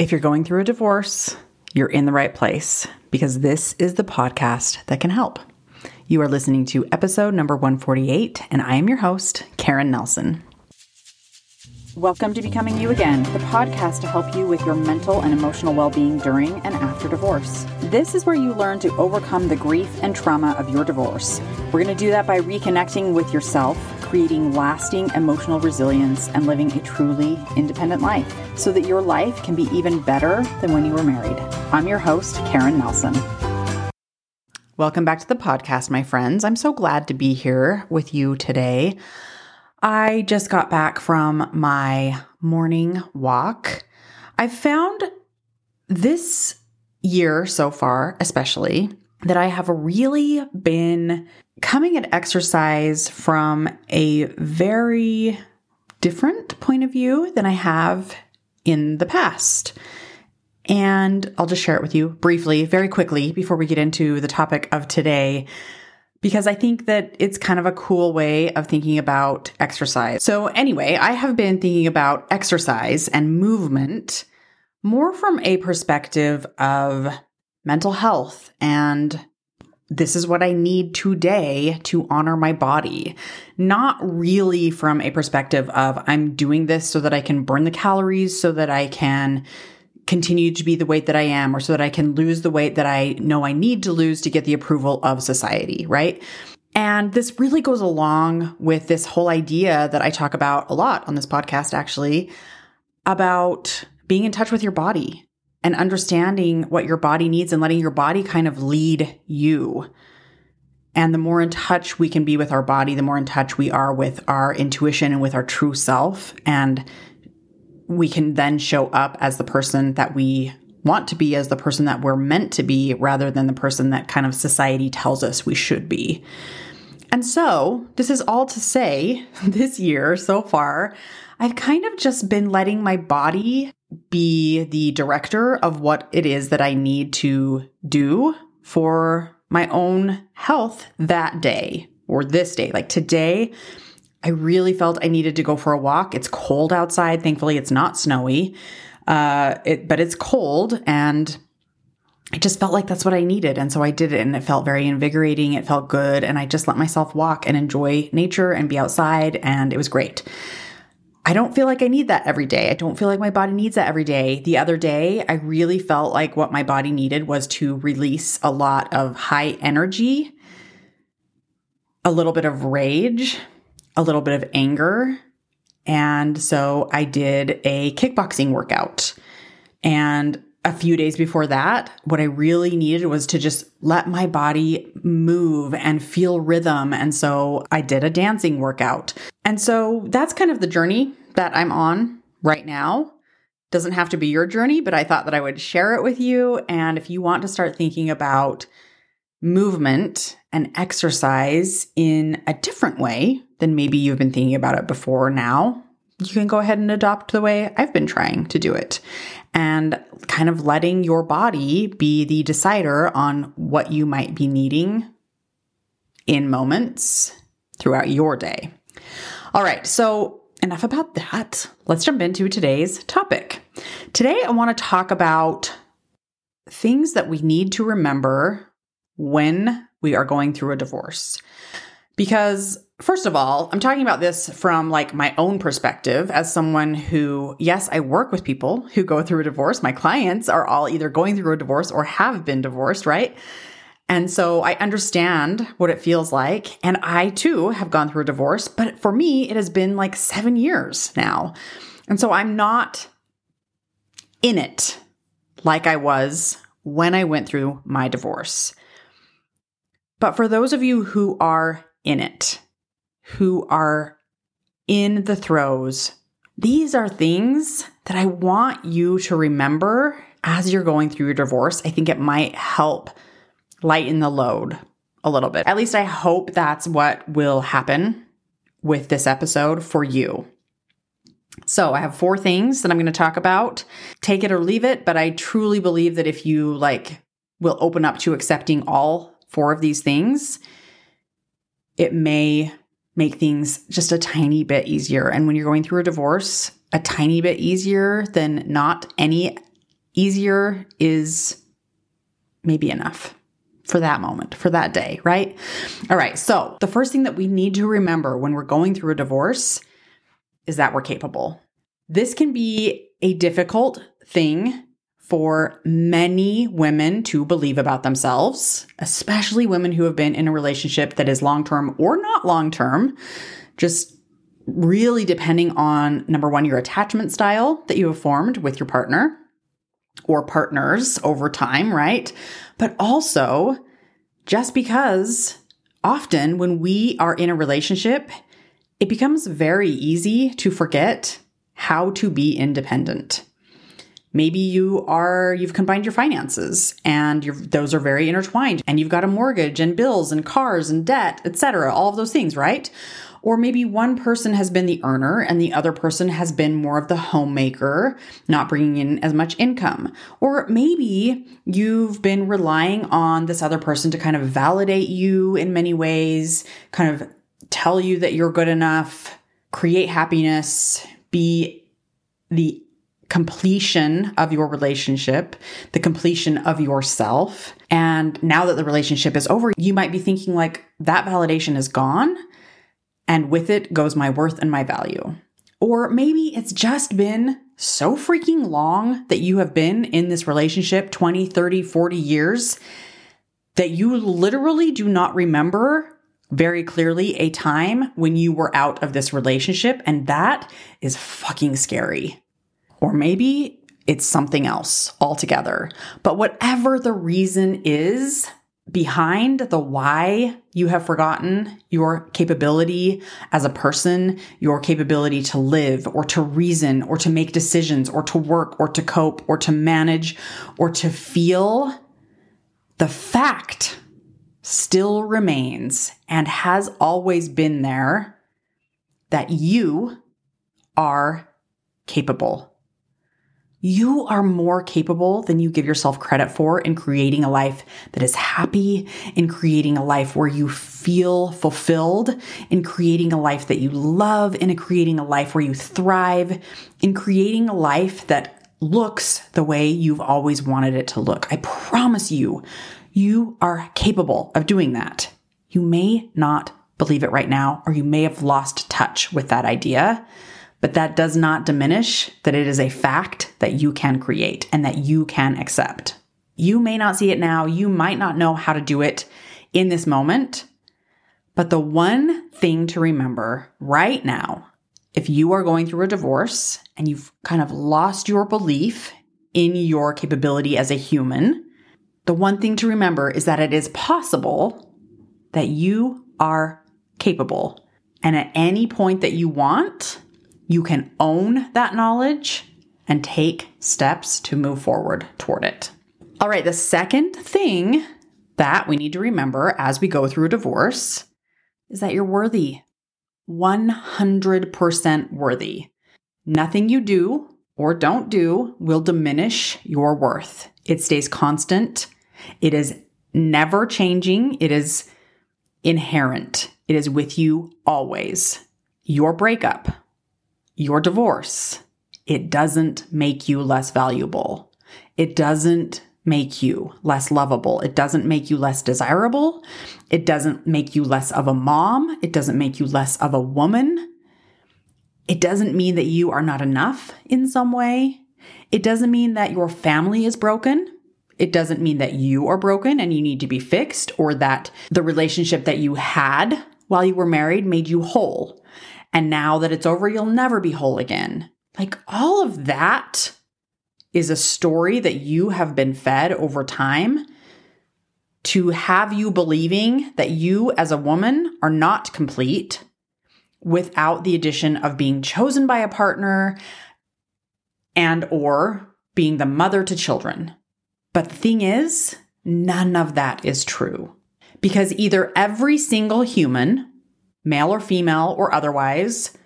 If you're going through a divorce, you're in the right place because this is the podcast that can help. You are listening to episode number 148, and I am your host, Karin Nelson. Welcome to Becoming You Again, the podcast to help you with your mental and emotional well being during and after divorce. This is where you learn to overcome the grief and trauma of your divorce. We're going to do that by reconnecting with yourself, creating lasting emotional resilience, and living a truly independent life so that your life can be even better than when you were married. I'm your host, Karin Nelson. Welcome back to the podcast, my friends. I'm so glad to be here with you today. I just got back from my morning walk. I've found this year so far, especially, that I have really been coming at exercise from a very different point of view than I have in the past. And I'll just share it with you briefly, very quickly, before we get into the topic of today because I think that it's kind of a cool way of thinking about exercise. So, anyway, I have been thinking about exercise and movement more from a perspective of mental health and this is what I need today to honor my body. Not really from a perspective of I'm doing this so that I can burn the calories, so that I can continue to be the weight that I am or so that I can lose the weight that I know I need to lose to get the approval of society, right? And this really goes along with this whole idea that I talk about a lot on this podcast, actually, about being in touch with your body and understanding what your body needs and letting your body kind of lead you. And the more in touch we can be with our body, the more in touch we are with our intuition and with our true self. And we can then show up as the person that we want to be, as the person that we're meant to be, rather than the person that kind of society tells us we should be. And so, this is all to say, this year so far, I've kind of just been letting my body be the director of what it is that I need to do for my own health that day or this day. Like today, I really felt I needed to go for a walk. It's cold outside. Thankfully, it's not snowy, uh, it, but it's cold and I just felt like that's what I needed. And so I did it and it felt very invigorating. It felt good. And I just let myself walk and enjoy nature and be outside. And it was great. I don't feel like I need that every day. I don't feel like my body needs that every day. The other day, I really felt like what my body needed was to release a lot of high energy, a little bit of rage, a little bit of anger. And so I did a kickboxing workout. And a few days before that, what I really needed was to just let my body move and feel rhythm. And so I did a dancing workout. And so that's kind of the journey that I'm on right now. Doesn't have to be your journey, but I thought that I would share it with you. And if you want to start thinking about movement and exercise in a different way than maybe you've been thinking about it before now, you can go ahead and adopt the way I've been trying to do it and kind of letting your body be the decider on what you might be needing in moments throughout your day. All right, so enough about that. Let's jump into today's topic. Today, I want to talk about things that we need to remember when we are going through a divorce. Because, first of all, I'm talking about this from like my own perspective as someone who, yes, I work with people who go through a divorce. My clients are all either going through a divorce or have been divorced, right? And so I understand what it feels like. And I too have gone through a divorce, but for me, it has been like seven years now. And so I'm not in it like I was when I went through my divorce. But for those of you who are in it, who are in the throes, these are things that I want you to remember as you're going through your divorce. I think it might help lighten the load a little bit. At least I hope that's what will happen with this episode for you. So, I have four things that I'm going to talk about. Take it or leave it, but I truly believe that if you like will open up to accepting all four of these things, it may make things just a tiny bit easier. And when you're going through a divorce, a tiny bit easier than not any easier is maybe enough for that moment, for that day, right? All right. So, the first thing that we need to remember when we're going through a divorce is that we're capable. This can be a difficult thing for many women to believe about themselves, especially women who have been in a relationship that is long term or not long term, just really depending on number one, your attachment style that you have formed with your partner or partners over time, right? But also just because often when we are in a relationship, it becomes very easy to forget how to be independent. Maybe you are you've combined your finances and those are very intertwined and you've got a mortgage and bills and cars and debt, etc. all of those things, right? Or maybe one person has been the earner and the other person has been more of the homemaker, not bringing in as much income. Or maybe you've been relying on this other person to kind of validate you in many ways, kind of tell you that you're good enough, create happiness, be the completion of your relationship, the completion of yourself. And now that the relationship is over, you might be thinking like that validation is gone and with it goes my worth and my value. Or maybe it's just been so freaking long that you have been in this relationship 20, 30, 40 years that you literally do not remember very clearly a time when you were out of this relationship. And that is fucking scary. Or maybe it's something else altogether. But whatever the reason is, behind the why you have forgotten your capability as a person, your capability to live or to reason or to make decisions or to work or to cope or to manage or to feel, the fact still remains and has always been there that you are capable. You are more capable than you give yourself credit for in creating a life that is happy, in creating a life where you feel fulfilled, in creating a life that you love, in creating a life where you thrive, in creating a life that looks the way you've always wanted it to look. I promise you, you are capable of doing that. You may not believe it right now, or you may have lost touch with that idea. But that does not diminish that it is a fact that you can create and that you can accept. You may not see it now. You might not know how to do it in this moment. But the one thing to remember right now, if you are going through a divorce and you've kind of lost your belief in your capability as a human, the one thing to remember is that it is possible that you are capable. And at any point that you want, you can own that knowledge and take steps to move forward toward it. All right, the second thing that we need to remember as we go through a divorce is that you're worthy. 100% worthy. Nothing you do or don't do will diminish your worth. It stays constant. It is never changing. It is inherent. It is with you always. Your breakup, your divorce, it doesn't make you less valuable. It doesn't make you less lovable. It doesn't make you less desirable. It doesn't make you less of a mom. It doesn't make you less of a woman. It doesn't mean that you are not enough in some way. It doesn't mean that your family is broken. It doesn't mean that you are broken and you need to be fixed or that the relationship that you had while you were married made you whole. And now that it's over, you'll never be whole again. Like all of that is a story that you have been fed over time to have you believing that you as a woman are not complete without the addition of being chosen by a partner and or being the mother to children. But the thing is, none of that is true. Because either every single human male or female or otherwise,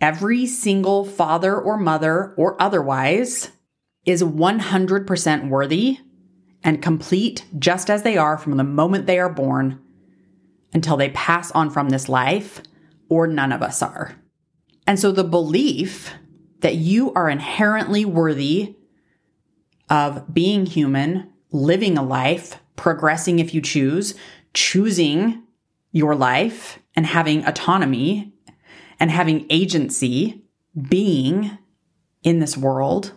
every single father or mother or otherwise is 100% worthy and complete just as they are from the moment they are born until they pass on from this life, or none of us are. And so the belief that you are inherently worthy of being human, living a life, progressing if you choose, choosing your life, and having autonomy and having agency, being in this world,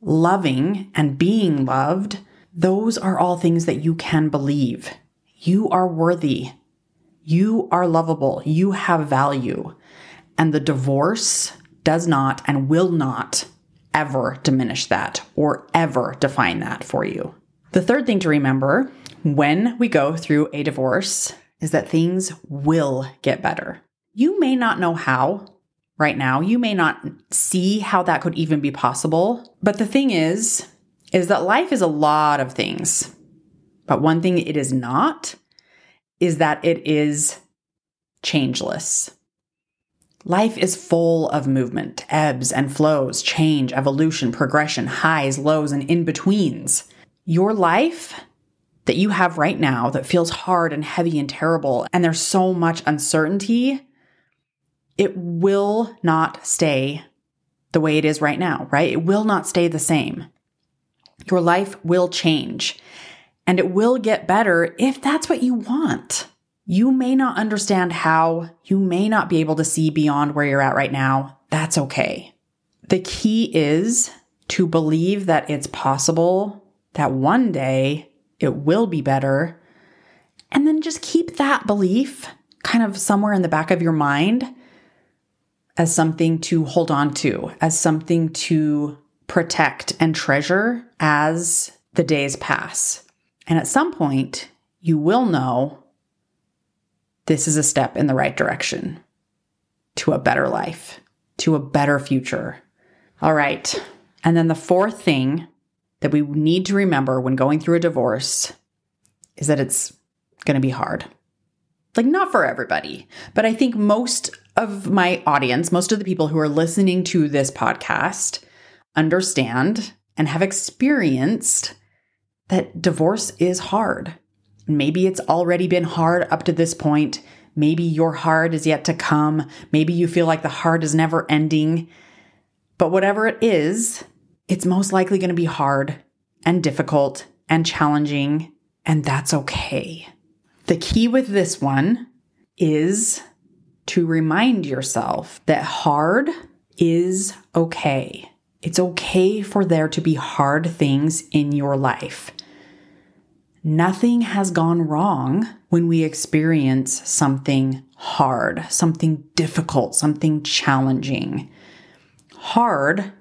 loving and being loved, those are all things that you can believe. You are worthy. You are lovable. You have value. And the divorce does not and will not ever diminish that or ever define that for you. The third thing to remember when we go through a divorce is that things will get better. You may not know how right now. You may not see how that could even be possible. But the thing is, is that life is a lot of things. But one thing it is not is that it is changeless. Life is full of movement, ebbs and flows, change, evolution, progression, highs, lows, and in betweens. Your life that you have right now that feels hard and heavy and terrible, and there's so much uncertainty, it will not stay the way it is right now, right? It will not stay the same. Your life will change and it will get better if that's what you want. You may not understand how, you may not be able to see beyond where you're at right now. That's okay. The key is to believe that it's possible, that one day it will be better, and then just keep that belief kind of somewhere in the back of your mind as something to hold on to, as something to protect and treasure as the days pass. And at some point, you will know this is a step in the right direction to a better life, to a better future. All right. And then the fourth thing that we need to remember when going through a divorce is that it's going to be hard. Like, not for everybody, but I think most of my audience, most of the people who are listening to this podcast, understand and have experienced that divorce is hard. Maybe it's already been hard up to this point. Maybe your hard is yet to come. Maybe you feel like the hard is never ending. But whatever it is, it's most likely going to be hard and difficult and challenging, and that's okay. The key with this one is to remind yourself that hard is okay. It's okay for there to be hard things in your life. Nothing has gone wrong when we experience something hard, something difficult, something challenging. Hard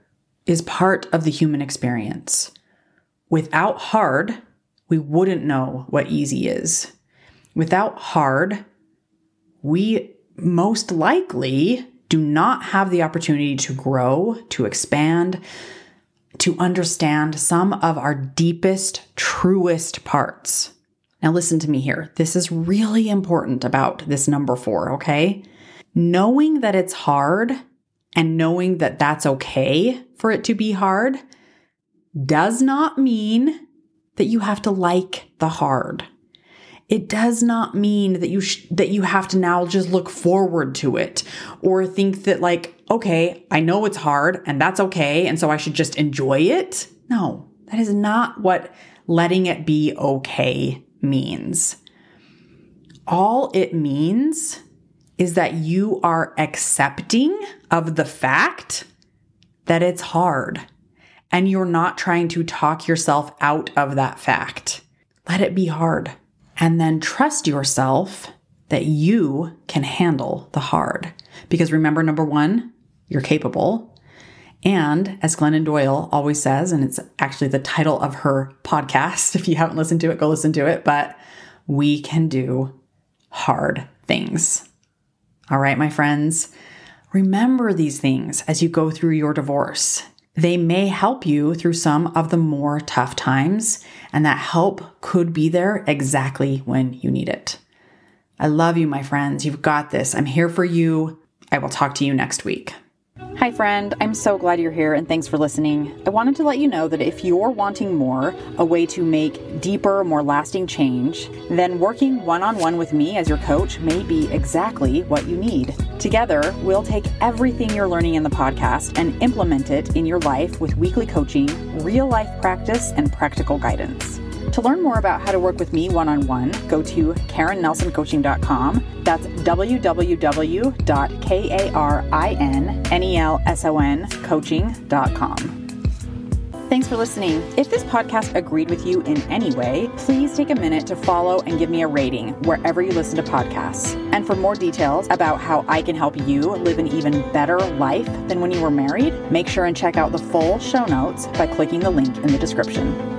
is part of the human experience. Without hard, we wouldn't know what easy is. Without hard, we most likely do not have the opportunity to grow, to expand, to understand some of our deepest, truest parts. Now, listen to me here. This is really important about this number four, okay? Knowing that it's hard and knowing that that's okay for it to be hard does not mean that you have to like the hard. It does not mean that you sh- that you have to now just look forward to it or think that like okay, I know it's hard and that's okay and so I should just enjoy it. No, that is not what letting it be okay means. All it means is that you are accepting of the fact that it's hard and you're not trying to talk yourself out of that fact. Let it be hard and then trust yourself that you can handle the hard. Because remember, number one, you're capable. And as Glennon Doyle always says, and it's actually the title of her podcast. If you haven't listened to it, go listen to it. But we can do hard things. All right, my friends, remember these things as you go through your divorce. They may help you through some of the more tough times, and that help could be there exactly when you need it. I love you, my friends. You've got this. I'm here for you. I will talk to you next week. Hi, friend. I'm so glad you're here and thanks for listening. I wanted to let you know that if you're wanting more, a way to make deeper, more lasting change, then working one on one with me as your coach may be exactly what you need. Together, we'll take everything you're learning in the podcast and implement it in your life with weekly coaching, real life practice, and practical guidance. To learn more about how to work with me one on one, go to KarinNelsonCoaching.com. That's www.karinnelsoncoaching.com. Thanks for listening. If this podcast agreed with you in any way, please take a minute to follow and give me a rating wherever you listen to podcasts. And for more details about how I can help you live an even better life than when you were married, make sure and check out the full show notes by clicking the link in the description.